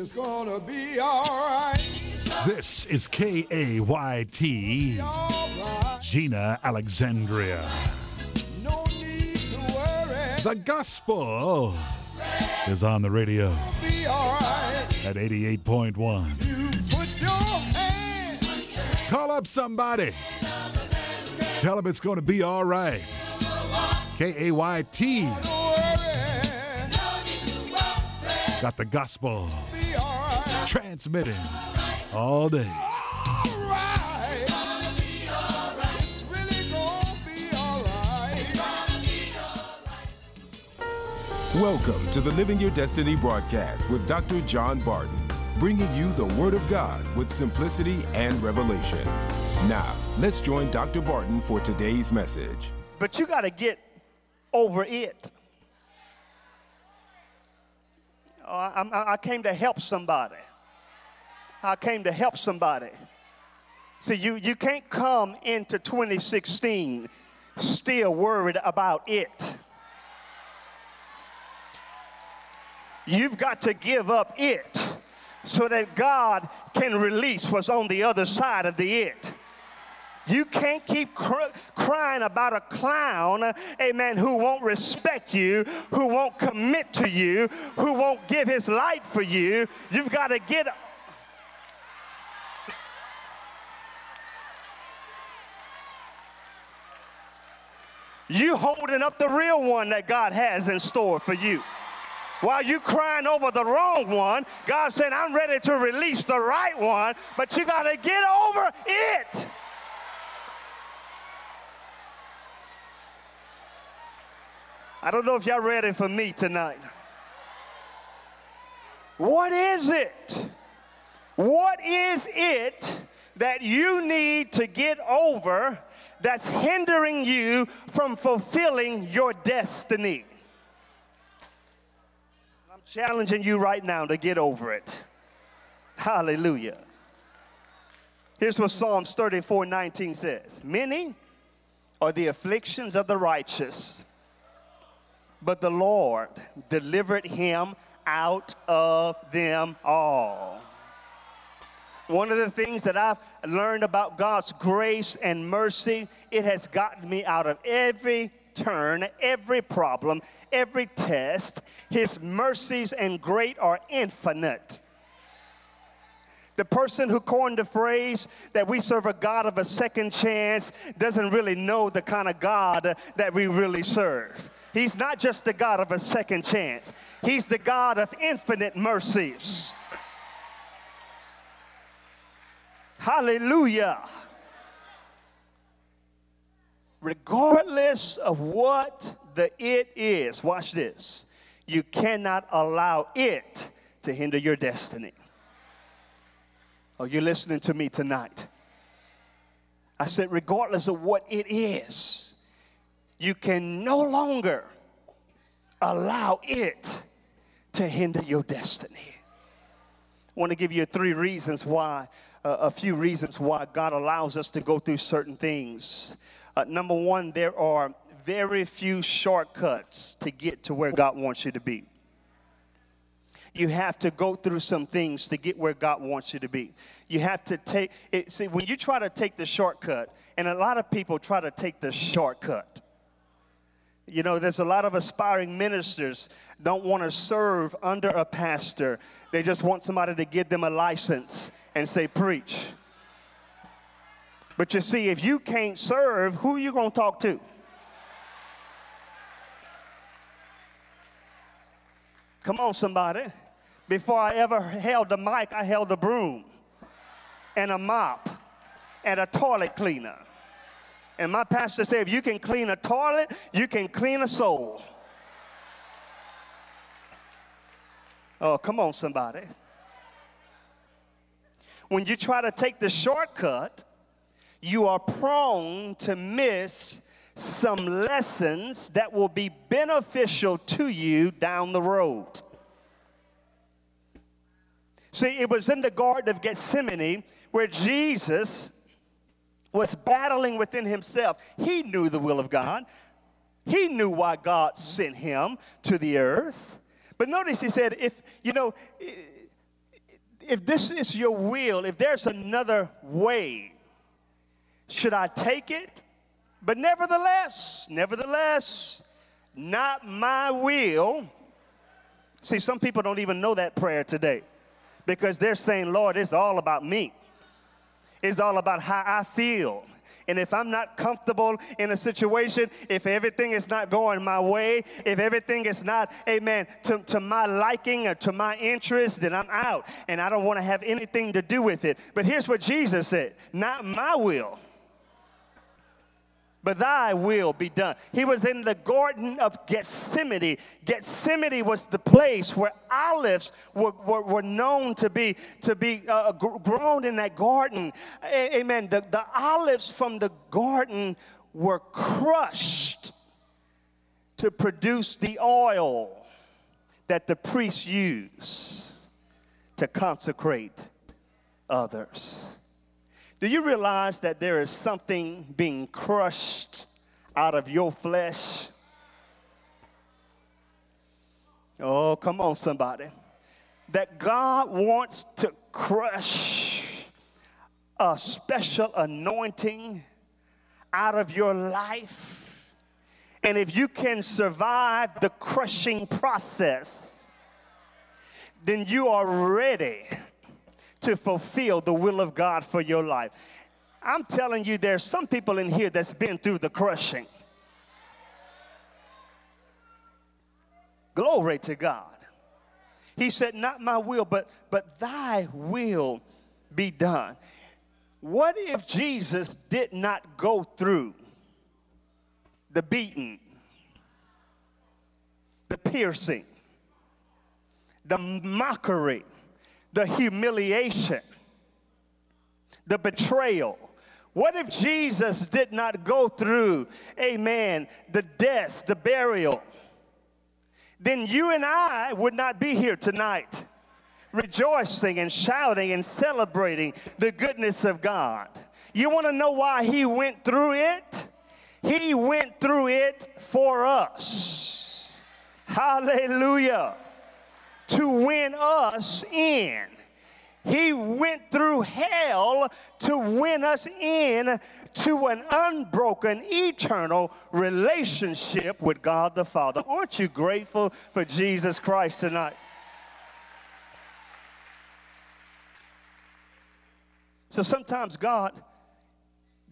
It's gonna be alright. This is K A Y T. Jena Alexandria. No need to worry. The gospel is on the radio at 88.1. You put your hand. Call up somebody. Tell them it's going to be all right. K A Y T got the gospel. Transmitting all day. Alright. It's really gonna be alright. Welcome to the Living Your Destiny broadcast with Dr. John Barton, bringing you the Word of God with simplicity and revelation. Now, let's join Dr. Barton for today's message. But you got to get over it. Oh, I, I came to help somebody. I came to help somebody. See, you, you can't come into 2016 still worried about it. You've got to give up it so that God can release what's on the other side of the it. You can't keep cr- crying about a clown, amen, who won't respect you, who won't commit to you, who won't give his life for you. You've got to get. You holding up the real one that God has in store for you. While you crying over the wrong one, God said, I'm ready to release the right one, but you got to get over it. I don't know if y'all ready for me tonight. What is it? What is it that you need to get over that's hindering you from fulfilling your destiny? I'm challenging you right now to get over it. Hallelujah. Here's what Psalms 34 19 says Many are the afflictions of the righteous but the Lord delivered him out of them all. One of the things that I've learned about God's grace and mercy, it has gotten me out of every turn, every problem, every test. His mercies and great are infinite. The person who coined the phrase that we serve a God of a second chance doesn't really know the kind of God that we really serve. He's not just the God of a second chance, He's the God of infinite mercies. Hallelujah. Regardless of what the it is, watch this, you cannot allow it to hinder your destiny. Are you listening to me tonight? I said, regardless of what it is, you can no longer allow it to hinder your destiny. I want to give you three reasons why, a few reasons why God allows us to go through certain things. Uh, number one, there are very few shortcuts to get to where God wants you to be you have to go through some things to get where God wants you to be. You have to take it. See, when you try to take the shortcut, and a lot of people try to take the shortcut. You know, there's a lot of aspiring ministers don't want to serve under a pastor. They just want somebody to give them a license and say preach. But you see, if you can't serve, who you going to talk to? Come on, somebody. Before I ever held the mic, I held a broom and a mop and a toilet cleaner. And my pastor said, if you can clean a toilet, you can clean a soul. Oh, come on, somebody. When you try to take the shortcut, you are prone to miss some lessons that will be beneficial to you down the road. See, it was in the Garden of Gethsemane where Jesus was battling within himself. He knew the will of God, he knew why God sent him to the earth. But notice he said, if, you know, if this is your will, if there's another way, should I take it? But nevertheless, nevertheless, not my will. See, some people don't even know that prayer today because they're saying, Lord, it's all about me. It's all about how I feel. And if I'm not comfortable in a situation, if everything is not going my way, if everything is not, amen, to, to my liking or to my interest, then I'm out. And I don't want to have anything to do with it. But here's what Jesus said Not my will but thy will be done. He was in the Garden of Gethsemane. Gethsemane was the place where olives were, were, were known to be, to be uh, grown in that garden. Amen. The, the olives from the garden were crushed to produce the oil that the priests use to consecrate others. Do you realize that there is something being crushed out of your flesh? Oh, come on, somebody. That God wants to crush a special anointing out of your life. And if you can survive the crushing process, then you are ready to fulfill the will of God for your life. I'm telling you, there's some people in here that's been through the crushing. Glory to God. He said, Not my will, but, but thy will be done. What if Jesus did not go through the beating, the piercing, the mockery, the humiliation, the betrayal. What if Jesus did not go through, amen, the death, the burial? Then you and I would not be here tonight rejoicing and shouting and celebrating the goodness of God. You want to know why he went through it? He went through it for us. Hallelujah to win us in. He went through hell to win us in to an unbroken, eternal relationship with God the Father. Aren't you grateful for Jesus Christ tonight? So sometimes God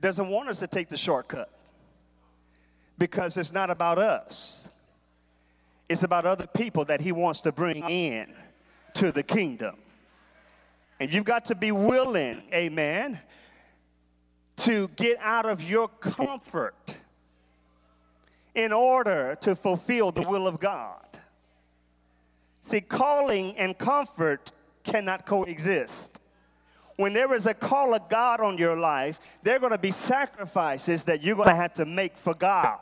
doesn't want us to take the shortcut because it's not about us. It's about other people that he wants to bring in to the kingdom. And you've got to be willing, amen, to get out of your comfort in order to fulfill the will of God. See, calling and comfort cannot coexist. When there is a call of God on your life, there are going to be sacrifices that you're going to have to make for God.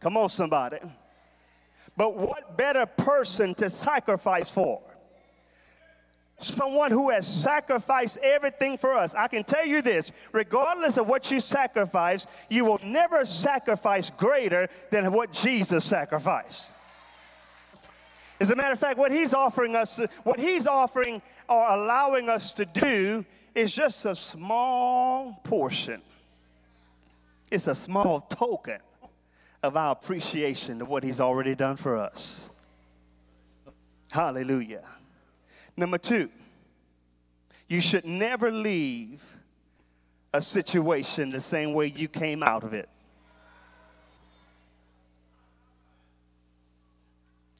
Come on, somebody. But what better person to sacrifice for? Someone who has sacrificed everything for us. I can tell you this regardless of what you sacrifice, you will never sacrifice greater than what Jesus sacrificed. As a matter of fact, what he's offering us, what he's offering or allowing us to do is just a small portion. It's a small token of our appreciation of what He's already done for us. Hallelujah. Number two, you should never leave a situation the same way you came out of it.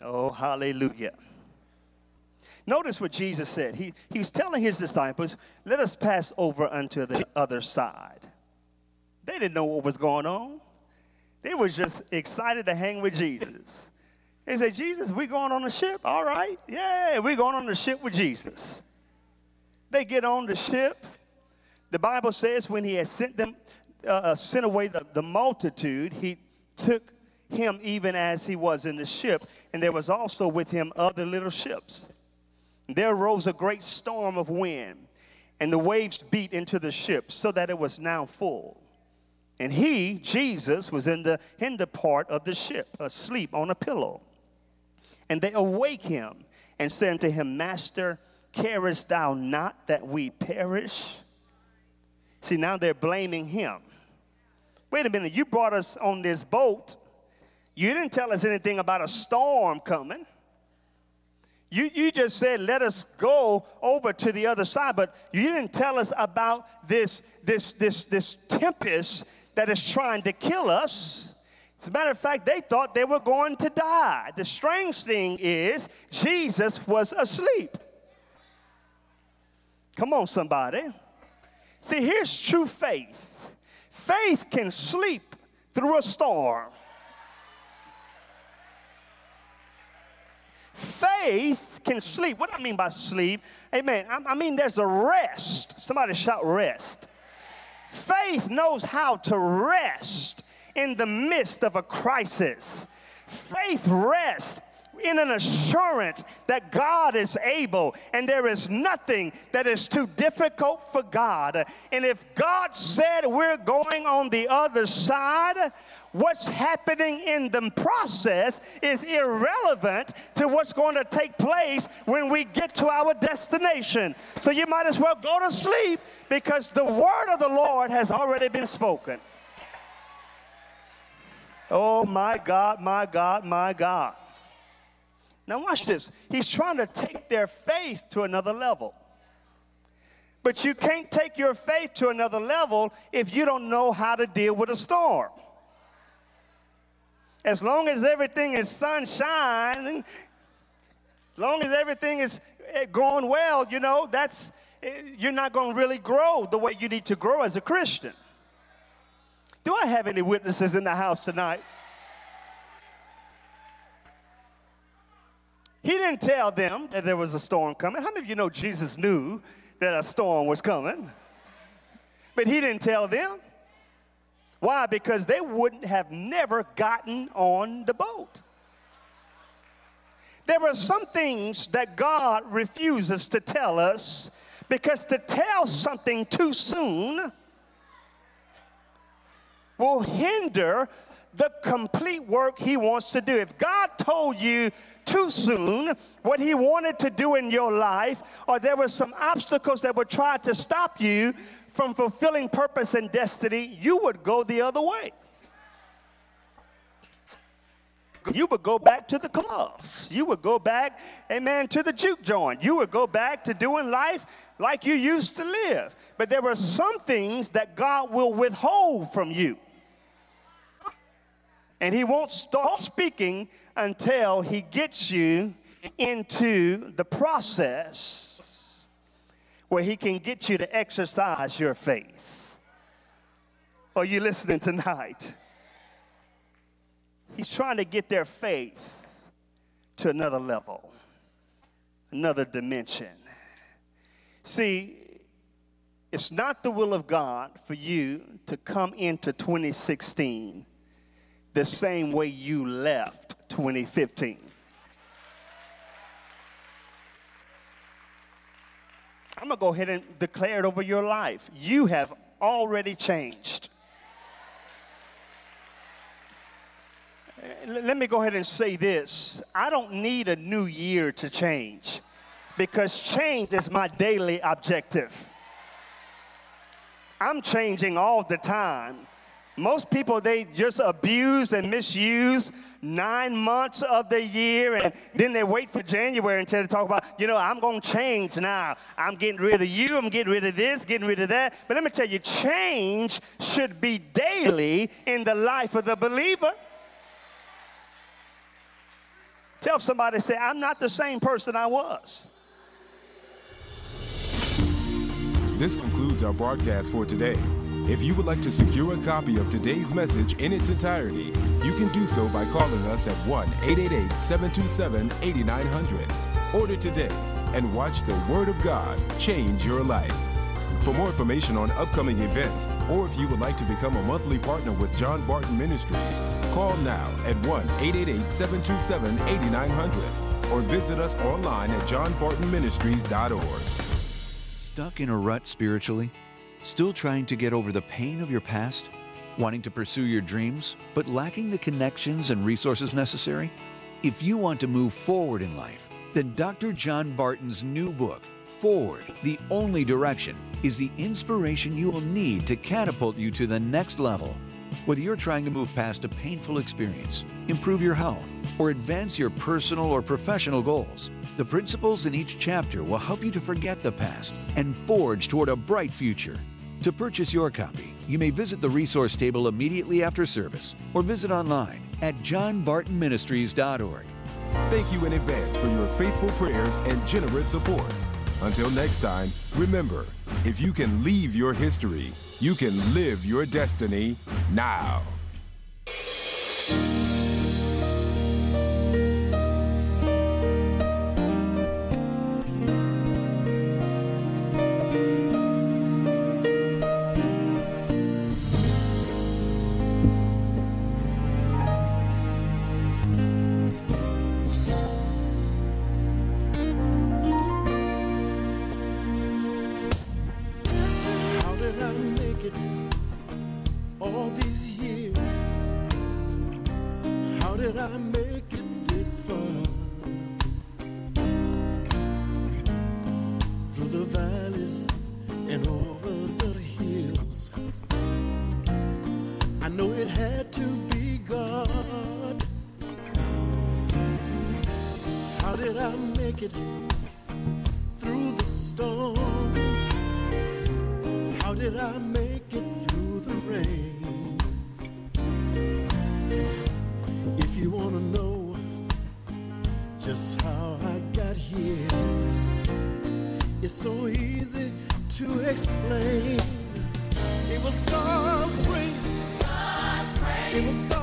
Oh, hallelujah. Notice what Jesus said. He, he was telling his disciples, Let us pass over unto the other side. They didn't know what was going on. They was just excited to hang with Jesus. They said, Jesus, we going on the ship? All right. Yeah, we going on the ship with Jesus. They get on the ship. The Bible says when he had sent them, uh, uh, sent away the, the multitude, he took him even as he was in the ship. And there was also with him other little ships. There arose a great storm of wind, and the waves beat into the ship so that it was now full. And he, Jesus, was in the hinder part of the ship, asleep on a pillow. And they awake him and said unto him, Master, carest thou not that we perish? See, now they're blaming him. Wait a minute, you brought us on this boat. You didn't tell us anything about a storm coming. You, you just said, let us go over to the other side, but you didn't tell us about this, this, this, this tempest that is trying to kill us. As a matter of fact, they thought they were going to die. The strange thing is, Jesus was asleep. Come on, somebody. See, here's true faith faith can sleep through a storm. Faith can sleep. What do I mean by sleep? Amen. I, mean, there's a rest. Somebody shout rest. Faith knows how to rest in the midst of a crisis. Faith rests in an assurance that God is able and there is nothing that is too difficult for God. And if God said we're going on the other side, what's happening in the process is irrelevant to what's going to take place when we get to our destination. So you might as well go to sleep because the word of the Lord has already been spoken. Oh my God, my God, my God. Now, watch this. He's trying to take their faith to another level. But you can't take your faith to another level if you don't know how to deal with a storm. As long as everything is sunshine, as long as everything is eh, going well, you know, that's eh, you're not going to really grow the way you need to grow as a Christian. Do I have any witnesses in the house tonight? He didn't tell them that there was a storm coming. How many of you know Jesus knew that a storm was coming? But he didn't tell them. Why? Because they wouldn't have never gotten on the boat. There are some things that God refuses to tell us because to tell something too soon will hinder the complete work He wants to do. If God told you too soon what He wanted to do in your life, or there were some obstacles that would try to stop you from fulfilling purpose and destiny, you would go the other way. You would go back to the clubs. You would go back, amen, to the juke joint. You would go back to doing life like you used to live. But there were some things that God will withhold from you. And he won't start speaking until he gets you into the process where he can get you to exercise your faith. Are you listening tonight? He's trying to get their faith to another level, another dimension. See, it's not the will of God for you to come into 2016 the same way you left 2015. I'm going to go ahead and declare it over your life. You have already changed. Let me go ahead and say this I don't need a new year to change because change is my daily objective. I'm changing all the time. Most people, they just abuse and misuse nine months of the year, and then they wait for January until they talk about, you know, I'm going to change now. I'm getting rid of you, I'm getting rid of this, getting rid of that. But let me tell you, change should be daily in the life of the believer. Tell somebody, say, I'm not the same person I was. This concludes our broadcast for today. If you would like to secure a copy of today's message in its entirety, you can do so by calling us at 1 888 727 8900. Order today and watch the Word of God change your life. For more information on upcoming events, or if you would like to become a monthly partner with John Barton Ministries, call now at 1 888 727 8900 or visit us online at johnbartonministries.org. Stuck in a rut spiritually? Still trying to get over the pain of your past? Wanting to pursue your dreams, but lacking the connections and resources necessary? If you want to move forward in life, then Dr. John Barton's new book, forward, the only direction, is the inspiration you will need to catapult you to the next level. Whether you're trying to move past a painful experience, improve your health, or advance your personal or professional goals, the principles in each chapter will help you to forget the past and forge toward a bright future. To purchase your copy, you may visit the resource table immediately after service or visit online at johnbartonministries.org. Thank you in advance for your faithful prayers and generous support. Until next time, remember if you can leave your history, you can live your destiny now. It was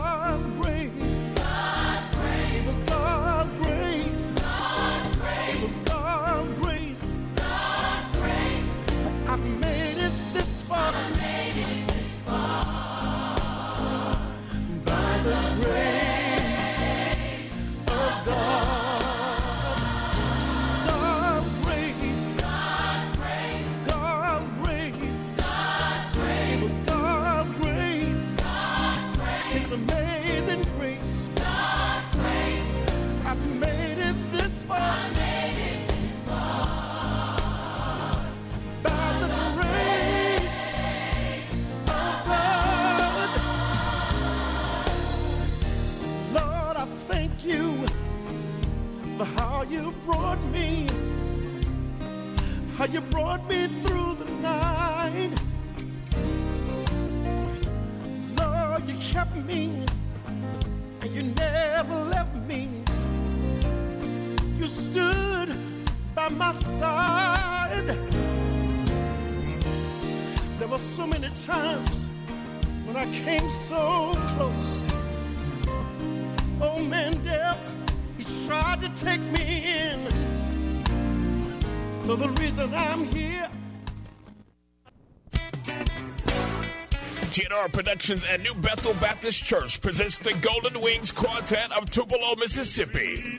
came so close. Oh man, death, he tried to take me in. So the reason I'm here. TNR Productions and New Bethel Baptist Church presents the Golden Wings Quartet of Tupelo, Mississippi.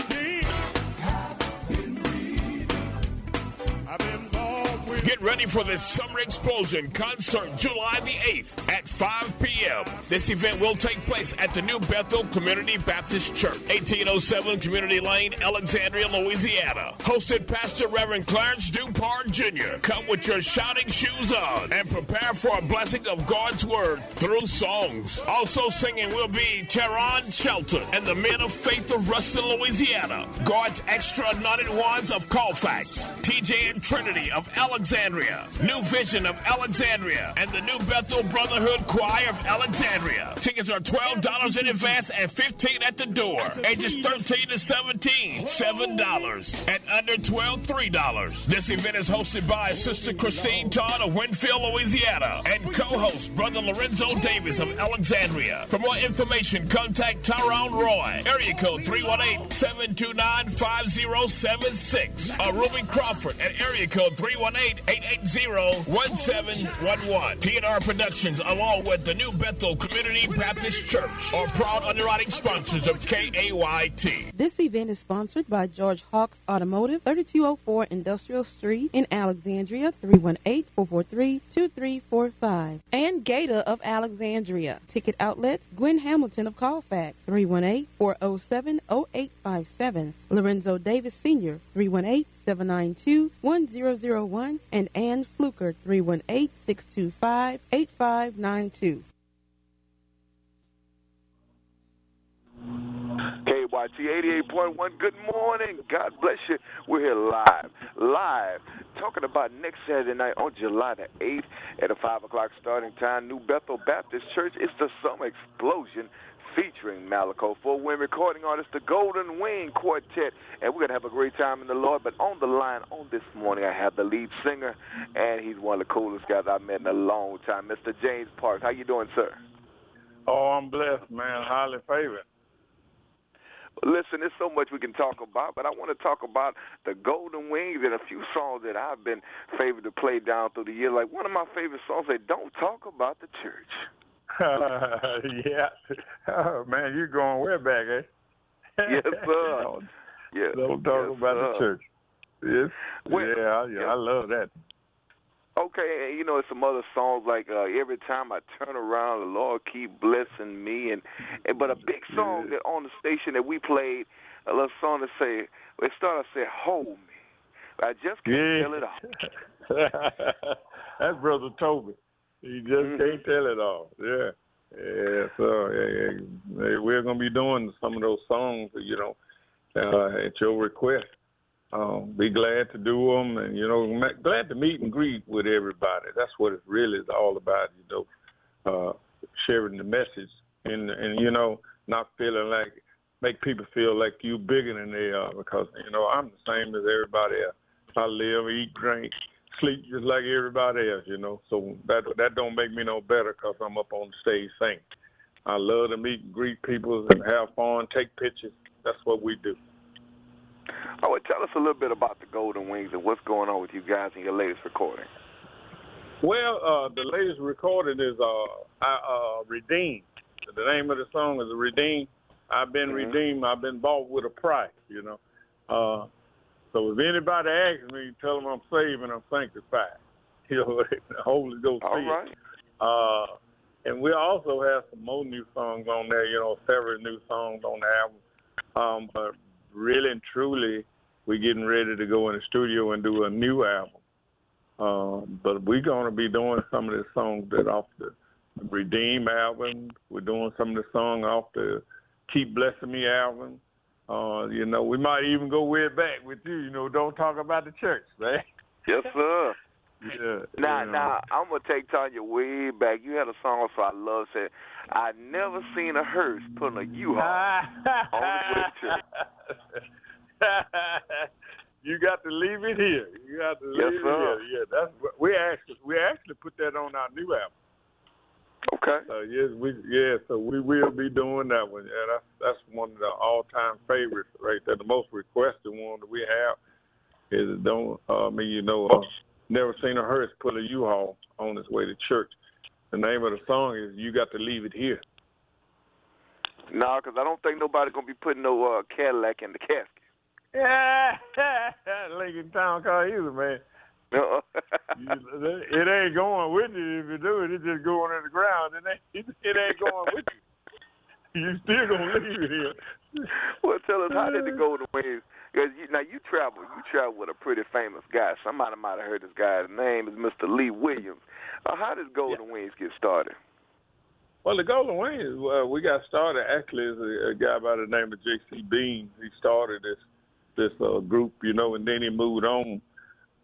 Ready for the Summer Explosion concert July the 8th at 5 p.m. This event will take place at the New Bethel Community Baptist Church, 1807 Community Lane, Alexandria, Louisiana. Hosted Pastor Reverend Clarence Dupard Jr. Come with your shouting shoes on and prepare for a blessing of God's Word through songs. Also singing will be Teron Shelton and the Men of Faith of Ruston, Louisiana. God's Extra Anointed Ones of Colfax. TJ and Trinity of Alexandria. New Vision of Alexandria. And the New Bethel Brotherhood Choir of Alexandria. Tickets are $12 in advance and 15 at the door. Ages 13 to 17, $7. And under 12, $3. This event is hosted by Sister Christine Todd of Winfield, Louisiana. And co-host Brother Lorenzo Davis of Alexandria. For more information, contact Tyrone Roy. Area code 318-729-5076. Or Ruby Crawford at area code 318 8 380-1711. TNR Productions, along with the New Bethel Community Baptist Church, are proud underwriting sponsors of KAYT. This event is sponsored by George Hawks Automotive, 3204 Industrial Street in Alexandria, 318-443-2345. And Gata of Alexandria. Ticket outlets, Gwen Hamilton of Colfax, 318-407-0857. Lorenzo Davis Sr., 318-792-1001. And Ann Fluker, 318-625-8592. KYT 88.1. Good morning. God bless you. We're here live, live, talking about next Saturday night on July the 8th at a 5 o'clock starting time. New Bethel Baptist Church. It's the Summer Explosion featuring Malaco Four Wind recording artist, the Golden Wing Quartet. And we're going to have a great time in the Lord. But on the line on this morning, I have the lead singer, and he's one of the coolest guys I've met in a long time, Mr. James Parks. How you doing, sir? Oh, I'm blessed, man. Highly favored. Listen, there's so much we can talk about, but I want to talk about the Golden Wings and a few songs that I've been favored to play down through the year. Like one of my favorite songs, they don't talk about the church. yeah, oh, man, you're going way back, eh? yes, sir. yes, don't talk yes, about sir. the church. Yes, Well, yeah, yeah, I love that. Okay, and you know, some other songs like uh, "Every Time I Turn Around, the Lord Keep Blessing Me," and, and but a big song that on the station that we played, a little song that say, it started to say, "Hold Me." I just can't Yeah. tell it all. That's brother Toby. He just Mhm. can't tell it all. Yeah, yeah. So yeah, we're gonna be doing some of those songs, you know, uh, at your request. Um, be glad to do them, and you know, glad to meet and greet with everybody. That's what it really is all about, you know, uh, sharing the message, and and you know, not feeling like make people feel like you bigger than they are, because you know I'm the same as everybody else. I live, eat, drink, sleep just like everybody else, you know. So that that don't make me no better because I'm up on the stage singing. I love to meet and greet people and have fun, take pictures. That's what we do. I would tell us a little bit about the Golden Wings and what's going on with you guys in your latest recording. Well, uh, the latest recording is uh, I, uh, Redeemed. The name of the song is Redeemed. I've been Mhm. redeemed. I've been bought with a price, you know. Uh, so if anybody asks me, tell them I'm saved and I'm sanctified. You know, the Holy Ghost. All right. Uh, and we also have some more new songs on there, you know, several new songs on the album. Um, but really and truly, we're getting ready to go in the studio and do a new album. Um, but we're going to be doing some of the songs that off the Redeem album. We're doing some of the songs off the Keep Blessing Me album. Uh, you know, we might even go way back with you. You know, don't talk about the church, man. Yes, sir. Yeah. Now, you know. now, I'm gonna take Tanya way back. You had a song so I love said, "I never seen a hearse putting a U-Haul." on the church. you got to leave it here. You got to leave Yes, it sir. here. Yeah, that's we actually we actually put that on our new album. Okay. So yes, we yeah, so we will be doing that one. Yeah, that's that's one of the all time favorites right there. The most requested one that we have is don't uh me you know uh, never seen a hearse put a U-Haul on its way to church. The name of the song is You Got to Leave It Here. No, because I don't think nobody gonna be putting no uh, Cadillac in the casket. Yeah, Lincoln Town Car either, man. No. It ain't going with you if you do it. It's just going in the ground. It ain't, it ain't going with you. You still gonna leave it here. well, tell us how did the Golden Wings? Because you, now you travel, you travel with a pretty famous guy. Somebody might have heard this guy. His name is Mr. Lee Williams. Uh, how did Golden Wings get started? Well, the Golden Wings, uh, we got started actually as a, a guy by the name of J.C. Bean. He started this this uh, group, you know, and then he moved on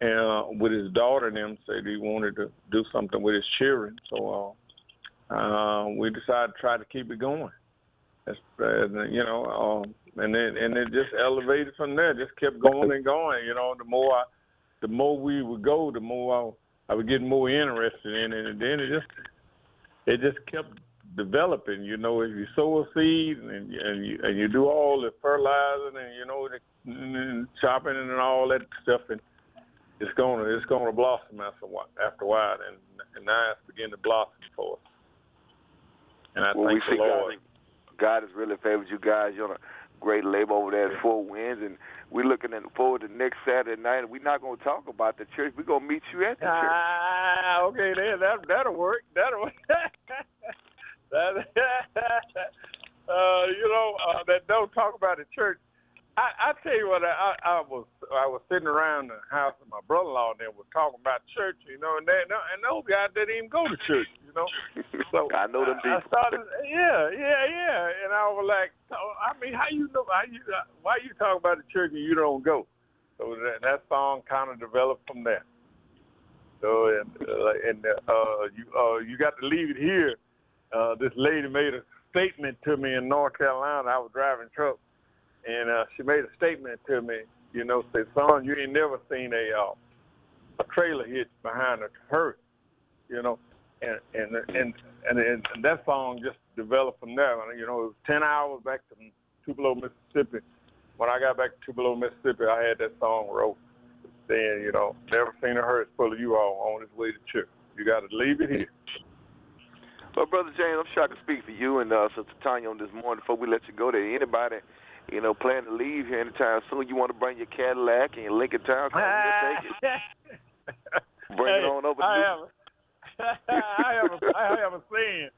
uh, with his daughter and them said he wanted to do something with his children. So uh, uh, we decided to try to keep it going. That's, uh, you know, um, and then and it just elevated from there. Just kept going and going. You know, the more I, the more we would go, the more I, I would get more interested in it, and then it just it just kept developing. You know, if you sow a seed and and you, and you do all the fertilizing and you know the and chopping and all that stuff, and it's gonna it's gonna blossom after after a while, and and now it's beginning to blossom for us. And I well, thank we the Lord. God, God has really favored you guys. You're on a great label over there at Four Winds, and we're looking forward to next Saturday night. And we're not going to talk about the church. We're going to meet you at the church. Ah, okay, then that that'll work. That'll work. that, uh, you know, uh, that don't talk about the church. I, I tell you what, I, I, was I was sitting around the house of my brother-in-law and they were talking about church, you know, and they and those guys didn't even go to church, you know. So I know them I started, yeah, yeah, yeah, and I was like, so, I mean, how you know? How you why you talk about the church and you don't go? So that, that song kind of developed from there. So and uh, and uh, you uh, you got to leave it here. Uh, this lady made a statement to me in North Carolina. I was driving truck, and uh, she made a statement to me. You know, said, "Son, you ain't never seen a uh, a trailer hitch behind a hearse." You know, and and and and, and, and that song just developed from there. And, you know, it was ten hours back to Tupelo, Mississippi. When I got back to Tupelo, Mississippi, I had that song wrote saying, you know, never seen a hearse full of U-Haul on its way to church. You got to leave it here. Well, Brother James, I'm sure I can speak for you and uh, Sister Tanya on this morning before we let you go there. Anybody, you know, plan to leave here anytime soon, you want to bring your Cadillac and your Lincoln Town car, we'll take it. Bring it Hey, on over to I have, a, I have, a, I have a saying.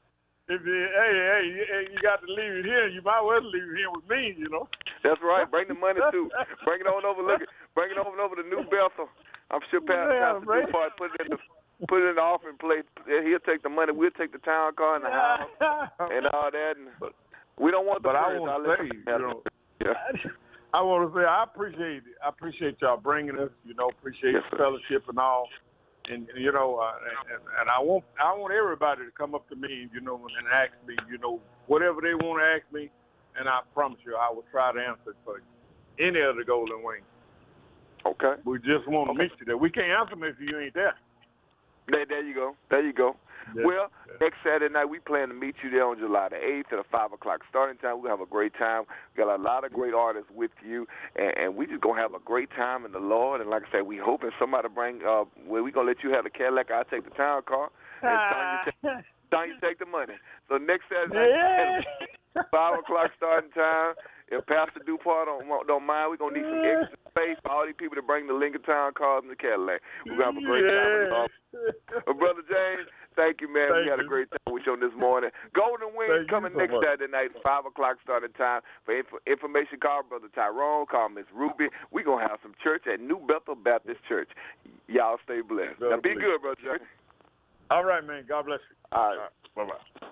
If you, hey, hey, you, hey, you got to leave it here. You might as well leave it here with me. You know. That's right. Bring the money too. Bring it on over. Look, it. bring it on over to New Bethel. I'm sure Pastor, Yeah, Pastor bring- Dupart put it in the put it in the offering plate. He'll take the money. We'll take the town car and the house and all that. And we don't want the But I I'll to let say, you you know, it. Yeah. I want to say I appreciate it. I appreciate y'all bringing us. You know, appreciate Yes, the fellowship and all. And you know, uh, and, and I want I want everybody to come up to me, you know, and ask me, you know, whatever they want to ask me, and I promise you, I will try to answer it for you. Any of the Golden Wings. Okay. We just want to Okay. meet you there. We can't answer them if you ain't there. There, there you go. There you go. Yeah. Well, Yeah. next Saturday night we plan to meet you there on July the eighth at a five o'clock starting time. We'll have a great time. We got a lot of great artists with you, and, and we just gonna have a great time in the Lord. And like I said, we hoping somebody bring. Uh, well, we gonna let you have the Cadillac. I'll take the town car. And Tanya, take, take the money. So next Saturday night, yeah. five o'clock starting time. If Pastor Dupart don't don't mind, we're gonna need some extra space for all these people to bring the Lincoln Town cars and the Cadillac. We're gonna have a great time in the Lord. Well, Brother James, thank you, man. we Thank had a great time with you on this morning. Golden Wings Thank coming so next much. Saturday night, 5 o'clock starting time. For inf- information, call Brother Tyrone, call Miss Ruby. We're going to have some church at New Bethel Baptist Church. Y'all stay blessed. God now, be bless. good, Brother James. All right, man. God bless you. All right. Bye bye.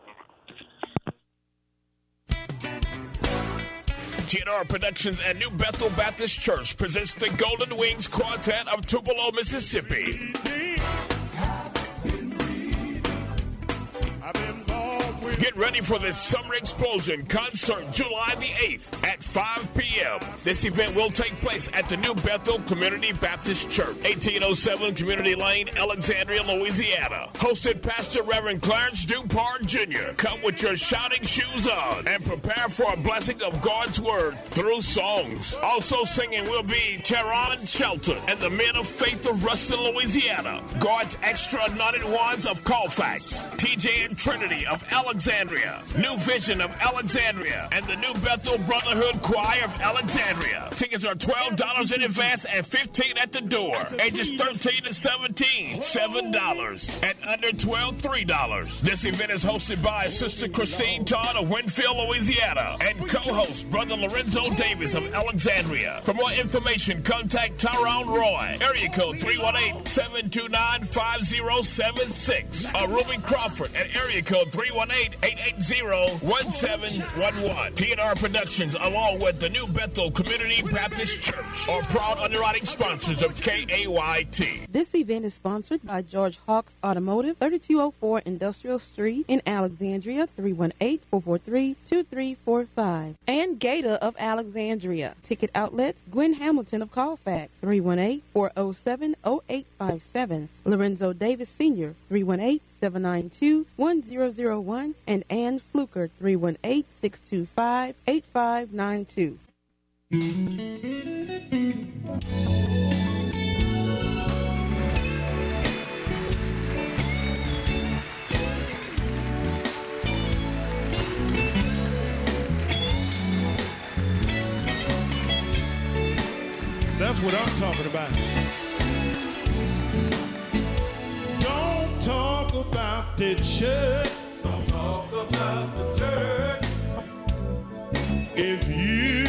TNR Productions and New Bethel Baptist Church presents the Golden Wings Quartet of Tupelo, Mississippi. Get ready for the Summer Explosion concert July the 8th at 5 p.m. This event will take place at the New Bethel Community Baptist Church, 1807 Community Lane, Alexandria, Louisiana. Hosted Pastor Reverend Clarence Dupart Jr. Come with your shouting shoes on and prepare for a blessing of God's Word through songs. Also singing will be Teron Shelton and the Men of Faith of Ruston, Louisiana. God's Extra Anointed Ones of Colfax. TJ and Trinity of Alexandria. New Vision of Alexandria. And the New Bethel Brotherhood Choir of Alexandria. Tickets are $12 in advance and 15 at the door. Ages 13 to 17, $7. And under 12, $3. This event is hosted by Sister Christine Todd of Winfield, Louisiana. And co-host Brother Lorenzo Davis of Alexandria. For more information, contact Tyrone Roy. Area code 318-729-5076. Or Ruby Crawford at area code 318-880-1711. TNR Productions, along with the New Bethel Community Baptist Church, are proud underwriting sponsors of KAYT. This event is sponsored by George Hawks Automotive, 3204 Industrial Street in Alexandria, 318-443-2345. And Gator of Alexandria. Ticket outlets, Gwen Hamilton of Colfax, 318-407-0857. Lorenzo Davis Sr., 318-792-1001, and Ann Fluker, 318-625-8592. That's what I'm talking about. About the church. Don't talk about the church. If you